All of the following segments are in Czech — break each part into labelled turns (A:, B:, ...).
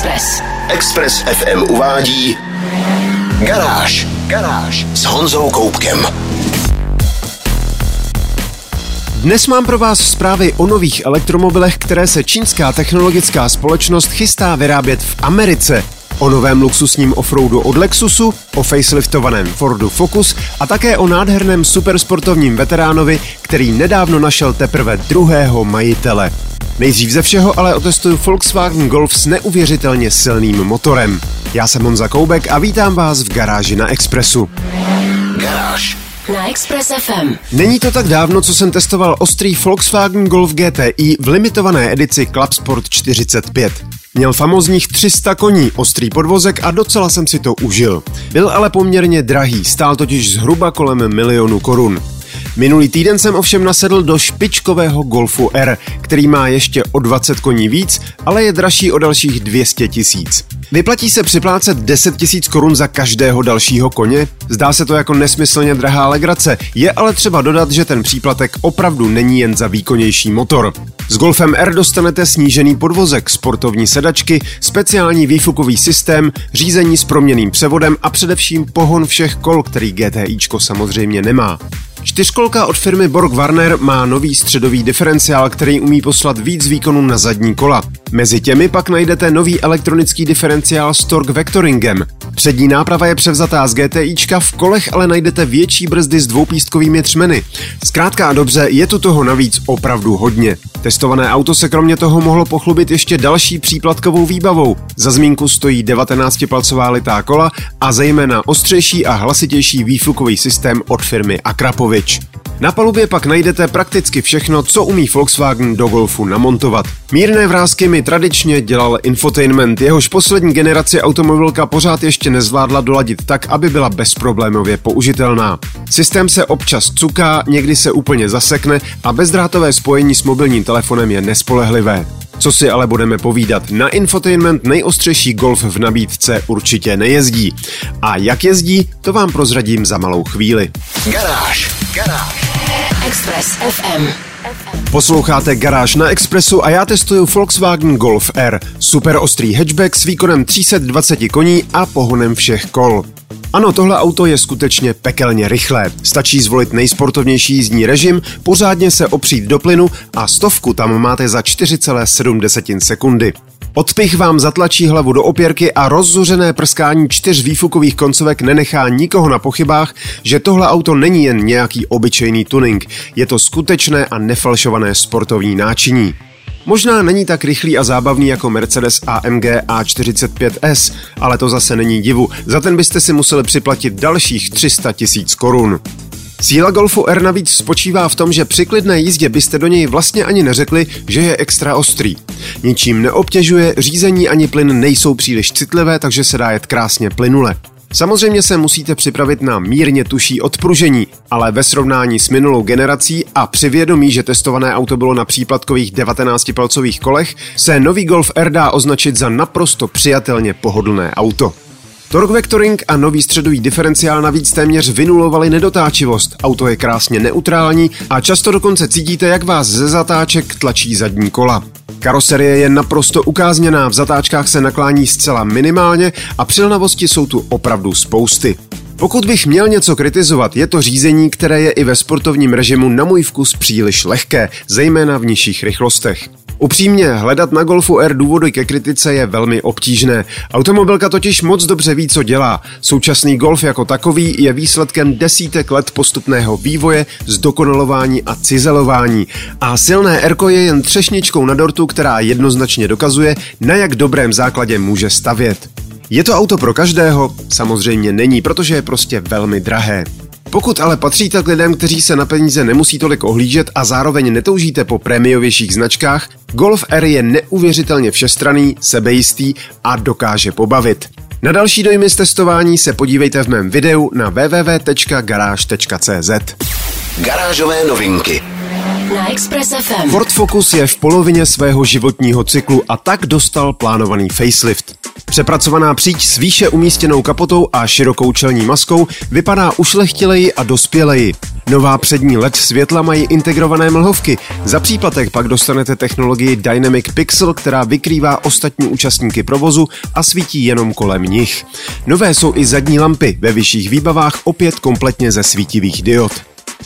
A: Express.
B: Express FM uvádí Garáž. Garáž s Honzou Koupkem.
C: Dnes mám pro vás zprávy o nových elektromobilech, které se čínská technologická společnost chystá vyrábět v Americe. O novém luxusním offroadu od Lexusu, o faceliftovaném Fordu Focus a také o nádherném supersportovním veteránovi, který nedávno našel teprve druhého majitele. Nejdřív ze všeho ale otestuju Volkswagen Golf s neuvěřitelně silným motorem. Já jsem Honza Koubek a vítám vás v garáži na Expressu.
B: Garáž.
A: Na Express FM.
C: Není to tak dávno, co jsem testoval ostrý Volkswagen Golf GTI v limitované edici Club Sport 45. Měl famozních 300 koní, ostrý podvozek a docela jsem si to užil. Byl ale poměrně drahý, stál totiž zhruba kolem milionu korun. Minulý týden jsem ovšem nasedl do špičkového Golfu R, který má ještě o 20 koní víc, ale je dražší o dalších 200 tisíc. Vyplatí se připlácet 10 tisíc korun za každého dalšího koně? Zdá se to jako nesmyslně drahá legrace, je ale třeba dodat, že ten příplatek opravdu není jen za výkonnější motor. S Golfem R dostanete snížený podvozek, sportovní sedačky, speciální výfukový systém, řízení s proměným převodem a především pohon všech kol, který GTIčko samozřejmě nemá. Čtyřkolka od firmy Borg Warner má nový středový diferenciál, který umí poslat víc výkonů na zadní kola. Mezi těmi pak najdete nový elektronický diferenciál s torque vectoringem. Přední náprava je převzatá z GTIčka, v kolech ale najdete větší brzdy s dvoupístkovými třmeny. Zkrátka a dobře, je tu toho navíc opravdu hodně. Testované auto se kromě toho mohlo pochlubit ještě další příplatkovou výbavou. Za zmínku stojí 19-palcová litá kola a zejména ostřejší a hlasitější výfukový systém od firmy Akrapovič. Na palubě pak najdete prakticky všechno, co umí Volkswagen do Golfu namontovat. Mírné vrázky mi tradičně dělal infotainment, jehož poslední generaci automobilka pořád ještě nezvládla doladit tak, aby byla bezproblémově použitelná. Systém se občas cuká, někdy se úplně zasekne a bezdrátové spojení s mobilním telefonem je nespolehlivé. Co si ale budeme povídat, na infotainment nejostřejší Golf v nabídce určitě nejezdí. A jak jezdí, to vám prozradím za malou chvíli.
B: Garáž. Garáž.
A: Express FM.
C: Posloucháte Garáž na Expressu a já testuju Volkswagen Golf R. Super ostrý hatchback s výkonem 320 koní a pohonem všech kol. Ano, tohle auto je skutečně pekelně rychlé. Stačí zvolit nejsportovnější jízdní režim, pořádně se opřít do plynu a stovku tam máte za 4,7 sekundy. Odpich vám zatlačí hlavu do opěrky a rozzuřené prskání čtyř výfukových koncovek nenechá nikoho na pochybách, že tohle auto není jen nějaký obyčejný tuning, je to skutečné a nefalšované sportovní náčiní. Možná není tak rychlý a zábavný jako Mercedes AMG A45S, ale to zase není divu, za ten byste si museli připlatit dalších 300 tisíc korun. Síla Golfu R navíc spočívá v tom, že při klidné jízdě byste do něj vlastně ani neřekli, že je extra ostrý. Ničím neobtěžuje, řízení ani plyn nejsou příliš citlivé, takže se dá jet krásně plynule. Samozřejmě se musíte připravit na mírně tuší odpružení, ale ve srovnání s minulou generací a při vědomí, že testované auto bylo na příplatkových 19-palcových kolech, se nový Golf R dá označit za naprosto přijatelně pohodlné auto. Torque Vectoring a nový středový diferenciál navíc téměř vynulovali nedotáčivost. Auto je krásně neutrální a často dokonce cítíte, jak vás ze zatáček tlačí zadní kola. Karoserie je naprosto ukázněná, v zatáčkách se naklání zcela minimálně a přilnavosti jsou tu opravdu spousty. Pokud bych měl něco kritizovat, je to řízení, které je i ve sportovním režimu na můj vkus příliš lehké, zejména v nižších rychlostech. Upřímně, hledat na Golfu R důvody ke kritice je velmi obtížné. Automobilka totiž moc dobře ví, co dělá. Současný Golf jako takový je výsledkem desítek let postupného vývoje, zdokonalování a cizelování. A silné R je jen třešničkou na dortu, která jednoznačně dokazuje, na jak dobrém základě může stavět. Je to auto pro každého? Samozřejmě není, protože je prostě velmi drahé. Pokud ale patříte k lidem, kteří se na peníze nemusí tolik ohlížet a zároveň netoužíte po prémiovějších značkách, Golf R je neuvěřitelně všestraný, sebejistý a dokáže pobavit. Na další dojmy z testování se podívejte v mém videu na www.garage.cz.
B: Garážové novinky.
A: Na Express FM.
C: Ford Focus je v polovině svého životního cyklu a tak dostal plánovaný facelift. Přepracovaná příč s výše umístěnou kapotou a širokou čelní maskou vypadá ušlechtileji a dospěleji. Nová přední LED světla mají integrované mlhovky. Za příplatek pak dostanete technologii Dynamic Pixel, která vykrývá ostatní účastníky provozu a svítí jenom kolem nich. Nové jsou i zadní lampy, ve vyšších výbavách opět kompletně ze svítivých diod.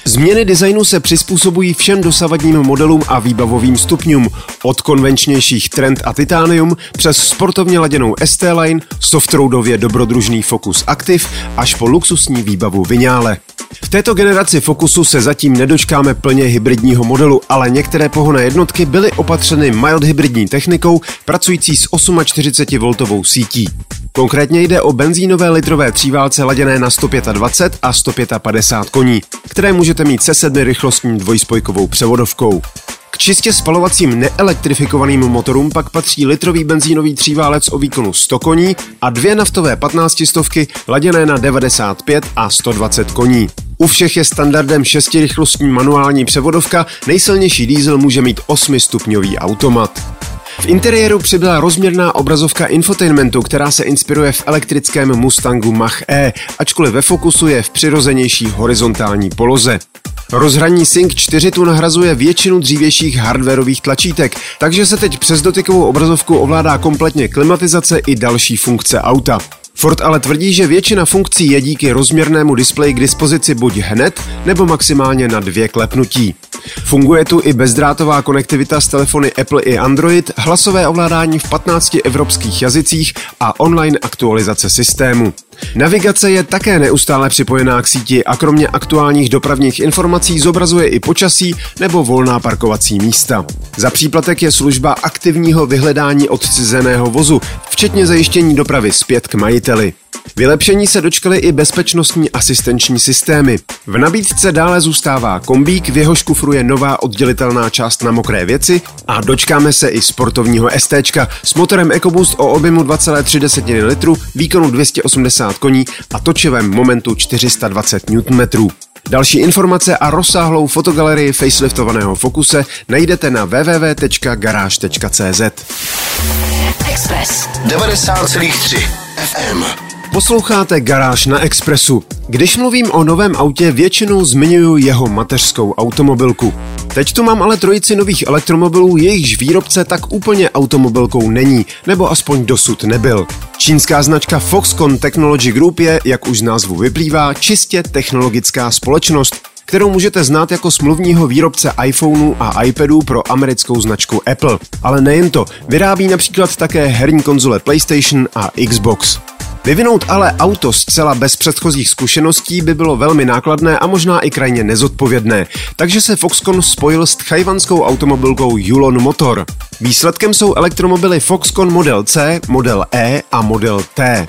C: Změny designu se přizpůsobují všem dosavadním modelům a výbavovým stupňům, od konvenčnějších Trend a Titanium přes sportovně laděnou ST-Line, softroudově dobrodružný Focus Active až po luxusní výbavu Vinyále. V této generaci Focusu se zatím nedočkáme plně hybridního modelu, ale některé pohonné jednotky byly opatřeny mild hybridní technikou pracující s 48V sítí. Konkrétně jde o benzínové litrové tříválce laděné na 125 a 155 koní, které můžete mít se sedmi rychlostní dvojspojkovou převodovkou. K čistě spalovacím neelektrifikovaným motorům pak patří litrový benzínový tříválec o výkonu 100 koní a dvě naftové 15 stovky laděné na 95 a 120 koní. U všech je standardem šestirychlostní manuální převodovka, nejsilnější diesel může mít 8-stupňový automat. V interiéru přibyla rozměrná obrazovka infotainmentu, která se inspiruje v elektrickém Mustangu Mach-E, ačkoliv ve fokusu je v přirozenější horizontální poloze. Rozhraní Sync 4 tu nahrazuje většinu dřívějších hardwareových tlačítek, takže se teď přes dotykovou obrazovku ovládá kompletně klimatizace i další funkce auta. Ford ale tvrdí, že většina funkcí je díky rozměrnému displeji k dispozici buď hned, nebo maximálně na dvě klepnutí. Funguje tu i bezdrátová konektivita s telefony Apple i Android, hlasové ovládání v 15 evropských jazycích a online aktualizace systému. Navigace je také neustále připojená k síti a kromě aktuálních dopravních informací zobrazuje i počasí nebo volná parkovací místa. Za příplatek je služba aktivního vyhledání odcizeného vozu, včetně zajištění dopravy zpět k majiteli. Vylepšení se dočkaly i bezpečnostní asistenční systémy. V nabídce dále zůstává kombík, v jehož kufru je nová oddělitelná část na mokré věci a dočkáme se i sportovního ST s motorem EcoBoost o objemu 2,3 litru, výkonu 280 koní a točivém momentu 420 Nm. Další informace a rozsáhlou fotogalerii faceliftovaného Focuse najdete na www.garage.cz.
A: Express
B: 90,3 FM.
C: Posloucháte Garáž na Expressu. Když mluvím o novém autě, většinou zmiňuji jeho mateřskou automobilku. Teď tu mám ale trojici nových elektromobilů, jejichž výrobce tak úplně automobilkou není, nebo aspoň dosud nebyl. Čínská značka Foxconn Technology Group je, jak už z názvu vyplývá, čistě technologická společnost, kterou můžete znát jako smluvního výrobce iPhoneů a iPadů pro americkou značku Apple. Ale nejen to, vyrábí například také herní konzole PlayStation a Xbox. Vyvinout ale auto zcela bez předchozích zkušeností by bylo velmi nákladné a možná i krajně nezodpovědné, takže se Foxconn spojil s tchajvanskou automobilkou Yulon Motor. Výsledkem jsou elektromobily Foxconn Model C, Model E a Model T.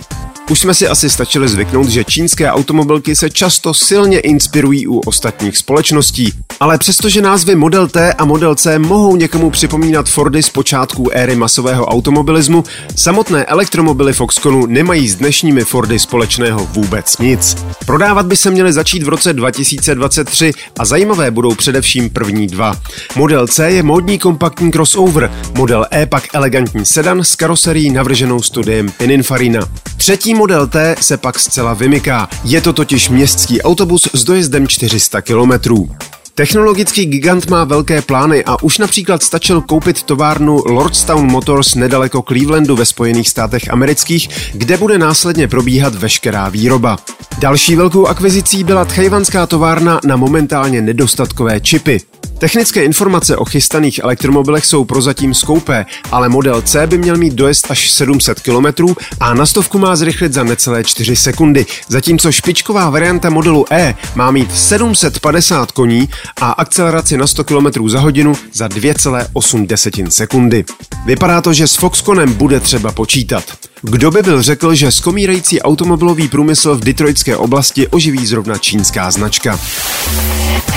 C: Už jsme si asi stačili zvyknout, že čínské automobilky se často silně inspirují u ostatních společností. Ale přestože názvy Model T a Model C mohou někomu připomínat Fordy z počátku éry masového automobilismu, samotné elektromobily Foxconnu nemají s dnešními Fordy společného vůbec nic. Prodávat by se měly začít v roce 2023 a zajímavé budou především první dva. Model C je módní kompaktní crossover, model E pak elegantní sedan s karoserií navrženou studiem Pininfarina. Třetí model T se pak zcela vymyká. Je to totiž městský autobus s dojezdem 400 kilometrů. Technologický gigant má velké plány a už například stačil koupit továrnu Lordstown Motors nedaleko Clevelandu ve Spojených státech amerických, kde bude následně probíhat veškerá výroba. Další velkou akvizicí byla tchajvanská továrna na momentálně nedostatkové čipy. Technické informace o chystaných elektromobilech jsou prozatím skoupé, ale model C by měl mít dojezd až 700 km a na stovku má zrychlit za necelé 4 sekundy, zatímco špičková varianta modelu E má mít 750 koní a akceleraci na 100 km za hodinu za 2,8 sekundy. Vypadá to, že s Foxconnem bude třeba počítat. Kdo by byl řekl, že skomírající automobilový průmysl v detroitské oblasti oživí zrovna čínská značka?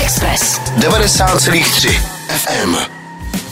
A: Express
B: 90,3 FM.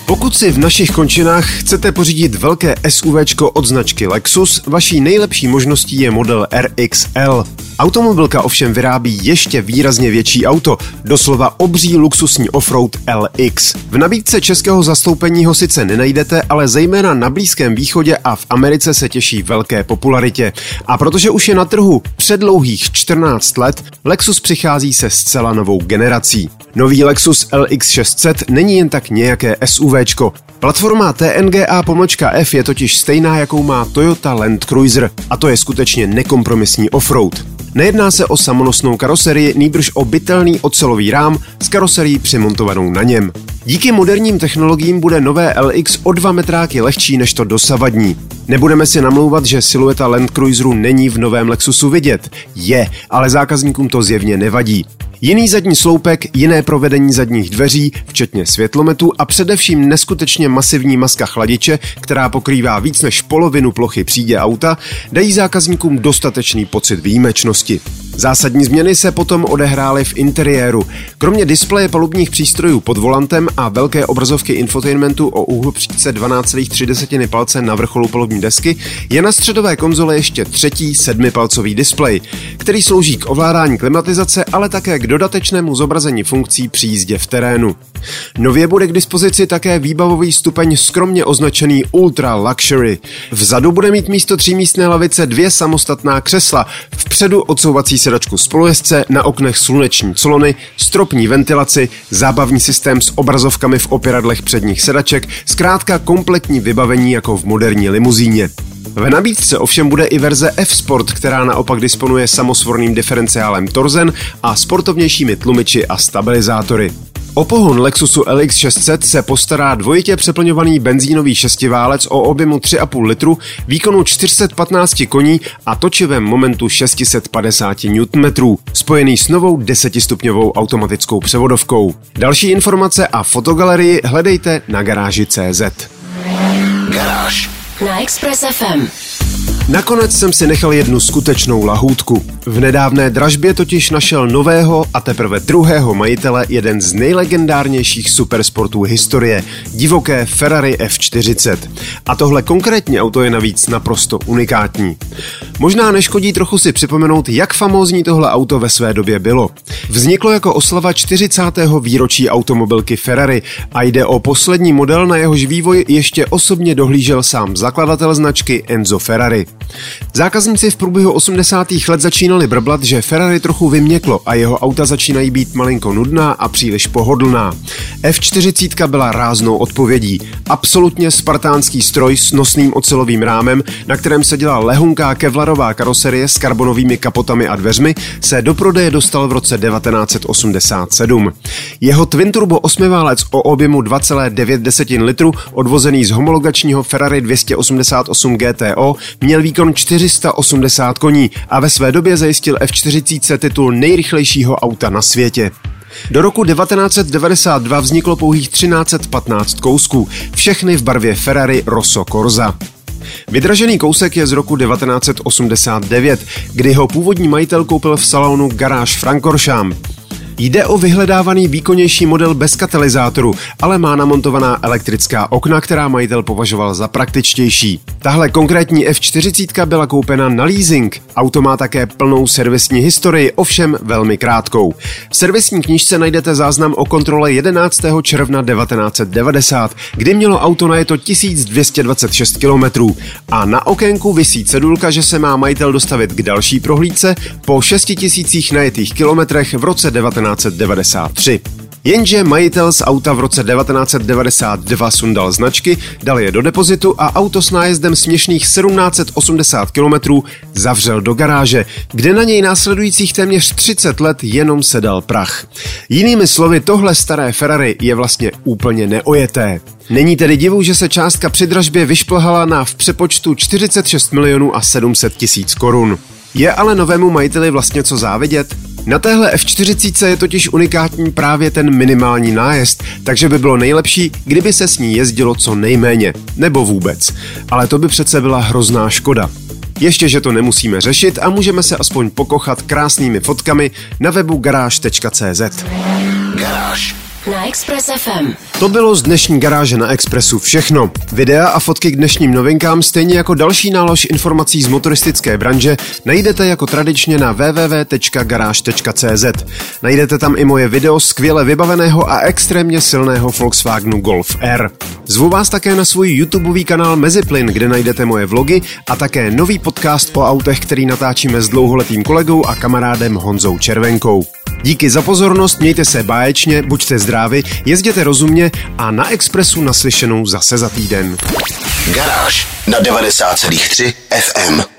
C: Pokud si v našich končinách chcete pořídit velké SUV od značky Lexus, vaší nejlepší možností je model RXL. Automobilka ovšem vyrábí ještě výrazně větší auto, doslova obří luxusní offroad LX. V nabídce českého zastoupení ho sice nenajdete, ale zejména na Blízkém východě a v Americe se těší velké popularitě. A protože už je na trhu předlouhých 14 let, Lexus přichází se zcela novou generací. Nový Lexus LX 600 není jen tak nějaké SUVčko. Platforma TNGA pomlčka F je totiž stejná, jakou má Toyota Land Cruiser a to je skutečně nekompromisní offroad. Nejedná se o samonosnou karoserii, nýbrž o bytelný ocelový rám s karoserií přimontovanou na něm. Díky moderním technologiím bude nové LX o dva metráky lehčí než to dosavadní. Nebudeme si namlouvat, že silueta Land Cruiseru není v novém Lexusu vidět. Je, ale zákazníkům to zjevně nevadí. Jiný zadní sloupek, jiné provedení zadních dveří, včetně světlometu a především neskutečně masivní maska chladiče, která pokrývá víc než polovinu plochy přídě auta, dají zákazníkům dostatečný pocit výjimečnosti. Zásadní změny se potom odehrály v interiéru. Kromě displeje palubních přístrojů pod volantem a velké obrazovky infotainmentu o úhlu příčce 12,3 palce na vrcholu palubní desky je na středové konzole ještě třetí sedmipalcový displej, který slouží k ovládání klimatizace, ale také k dodatečnému zobrazení funkcí při jízdě v terénu. Nově bude k dispozici také výbavový stupeň skromně označený Ultra Luxury. Vzadu bude mít místo třímístné lavice dvě samostatná křesla, vpředu odsouvací sedačku spolujezdce, na oknech sluneční colony, stropní ventilaci, zábavní systém s obrazovkami v opěradlech předních sedaček, zkrátka kompletní vybavení jako v moderní limuzíně. V nabídce ovšem bude i verze F-Sport, která naopak disponuje samosvorným diferenciálem Torzen a sportovnějšími tlumiči a stabilizátory. O pohon Lexusu LX 600 se postará dvojitě přeplňovaný benzínový šestiválec o objemu 3,5 litru, výkonu 415 koní a točivém momentu 650 Nm, spojený s novou desetistupňovou automatickou převodovkou. Další informace a fotogalerii hledejte na garáži CZ.
B: Garáž
A: na Express FM.
C: Nakonec jsem si nechal jednu skutečnou lahůdku. V nedávné dražbě totiž našel nového a teprve druhého majitele jeden z nejlegendárnějších supersportů historie, divoké Ferrari F40. A tohle konkrétní auto je navíc naprosto unikátní. Možná neškodí trochu si připomenout, jak famózní tohle auto ve své době bylo. Vzniklo jako oslava 40. výročí automobilky Ferrari a jde o poslední model, na jehož vývoj ještě osobně dohlížel sám zakladatel značky Enzo Ferrari. Zákazníci v průběhu 80. let začínali brblat, že Ferrari trochu vyměklo a jeho auta začínají být malinko nudná a příliš pohodlná. F40 byla ráznou odpovědí. Absolutně spartánský stroj s nosným ocelovým rámem, na kterém se dělá lehunká kevlarová karoserie s karbonovými kapotami a dveřmi, se do prodeje dostal v roce 1987. Jeho twin turbo osmiválec o objemu 2,9 litru, odvozený z homologačního Ferrari 288 GTO, měl výkon 480 koní a ve své době zajistil F40 titul nejrychlejšího auta na světě. Do roku 1992 vzniklo pouhých 1315 kousků, všechny v barvě Ferrari Rosso Corsa. Vydražený kousek je z roku 1989, kdy ho původní majitel koupil v salonu Garage Frankorsham. Jde o vyhledávaný výkonnější model bez katalyzátoru, ale má namontovaná elektrická okna, která majitel považoval za praktičtější. Tahle konkrétní F40 byla koupena na leasing. Auto má také plnou servisní historii, ovšem velmi krátkou. V servisní knižce najdete záznam o kontrole 11. června 1990, kdy mělo auto najeto 1226 km. A na okénku visí cedulka, že se má majitel dostavit k další prohlídce po 6000 najetých kilometrech v roce 19 1993. Jenže majitel z auta v roce 1992 sundal značky, dal je do depozitu a auto s nájezdem směšných 1780 km zavřel do garáže, kde na něj následujících téměř 30 let jenom sedal prach. Jinými slovy, tohle staré Ferrari je vlastně úplně neojeté. Není tedy divu, že se částka při dražbě vyšplhala na v přepočtu 46 milionů a 700 tisíc korun. Je ale novému majiteli vlastně co závidět? Na téhle F40 je totiž unikátní právě ten minimální nájezd, takže by bylo nejlepší, kdyby se s ní jezdilo co nejméně, nebo vůbec. Ale to by přece byla hrozná škoda. Ještě, že to nemusíme řešit a můžeme se aspoň pokochat krásnými fotkami na webu garáž.cz.
B: Garáž
A: na Express FM.
C: To bylo z dnešní garáže na Expressu všechno. Videa a fotky k dnešním novinkám, stejně jako další nálož informací z motoristické branže, najdete jako tradičně na www.garage.cz. Najdete tam i moje video skvěle vybaveného a extrémně silného Volkswagenu Golf R. Zvu vás také na svůj YouTubeový kanál Meziplyn, kde najdete moje vlogy a také nový podcast o autech, který natáčíme s dlouholetým kolegou a kamarádem Honzou Červenkou. Díky za pozornost, mějte se báječně, buďte zdraví, jezděte rozumně a na Expressu naslyšenou zase za týden.
B: Garáž na 90,3 FM.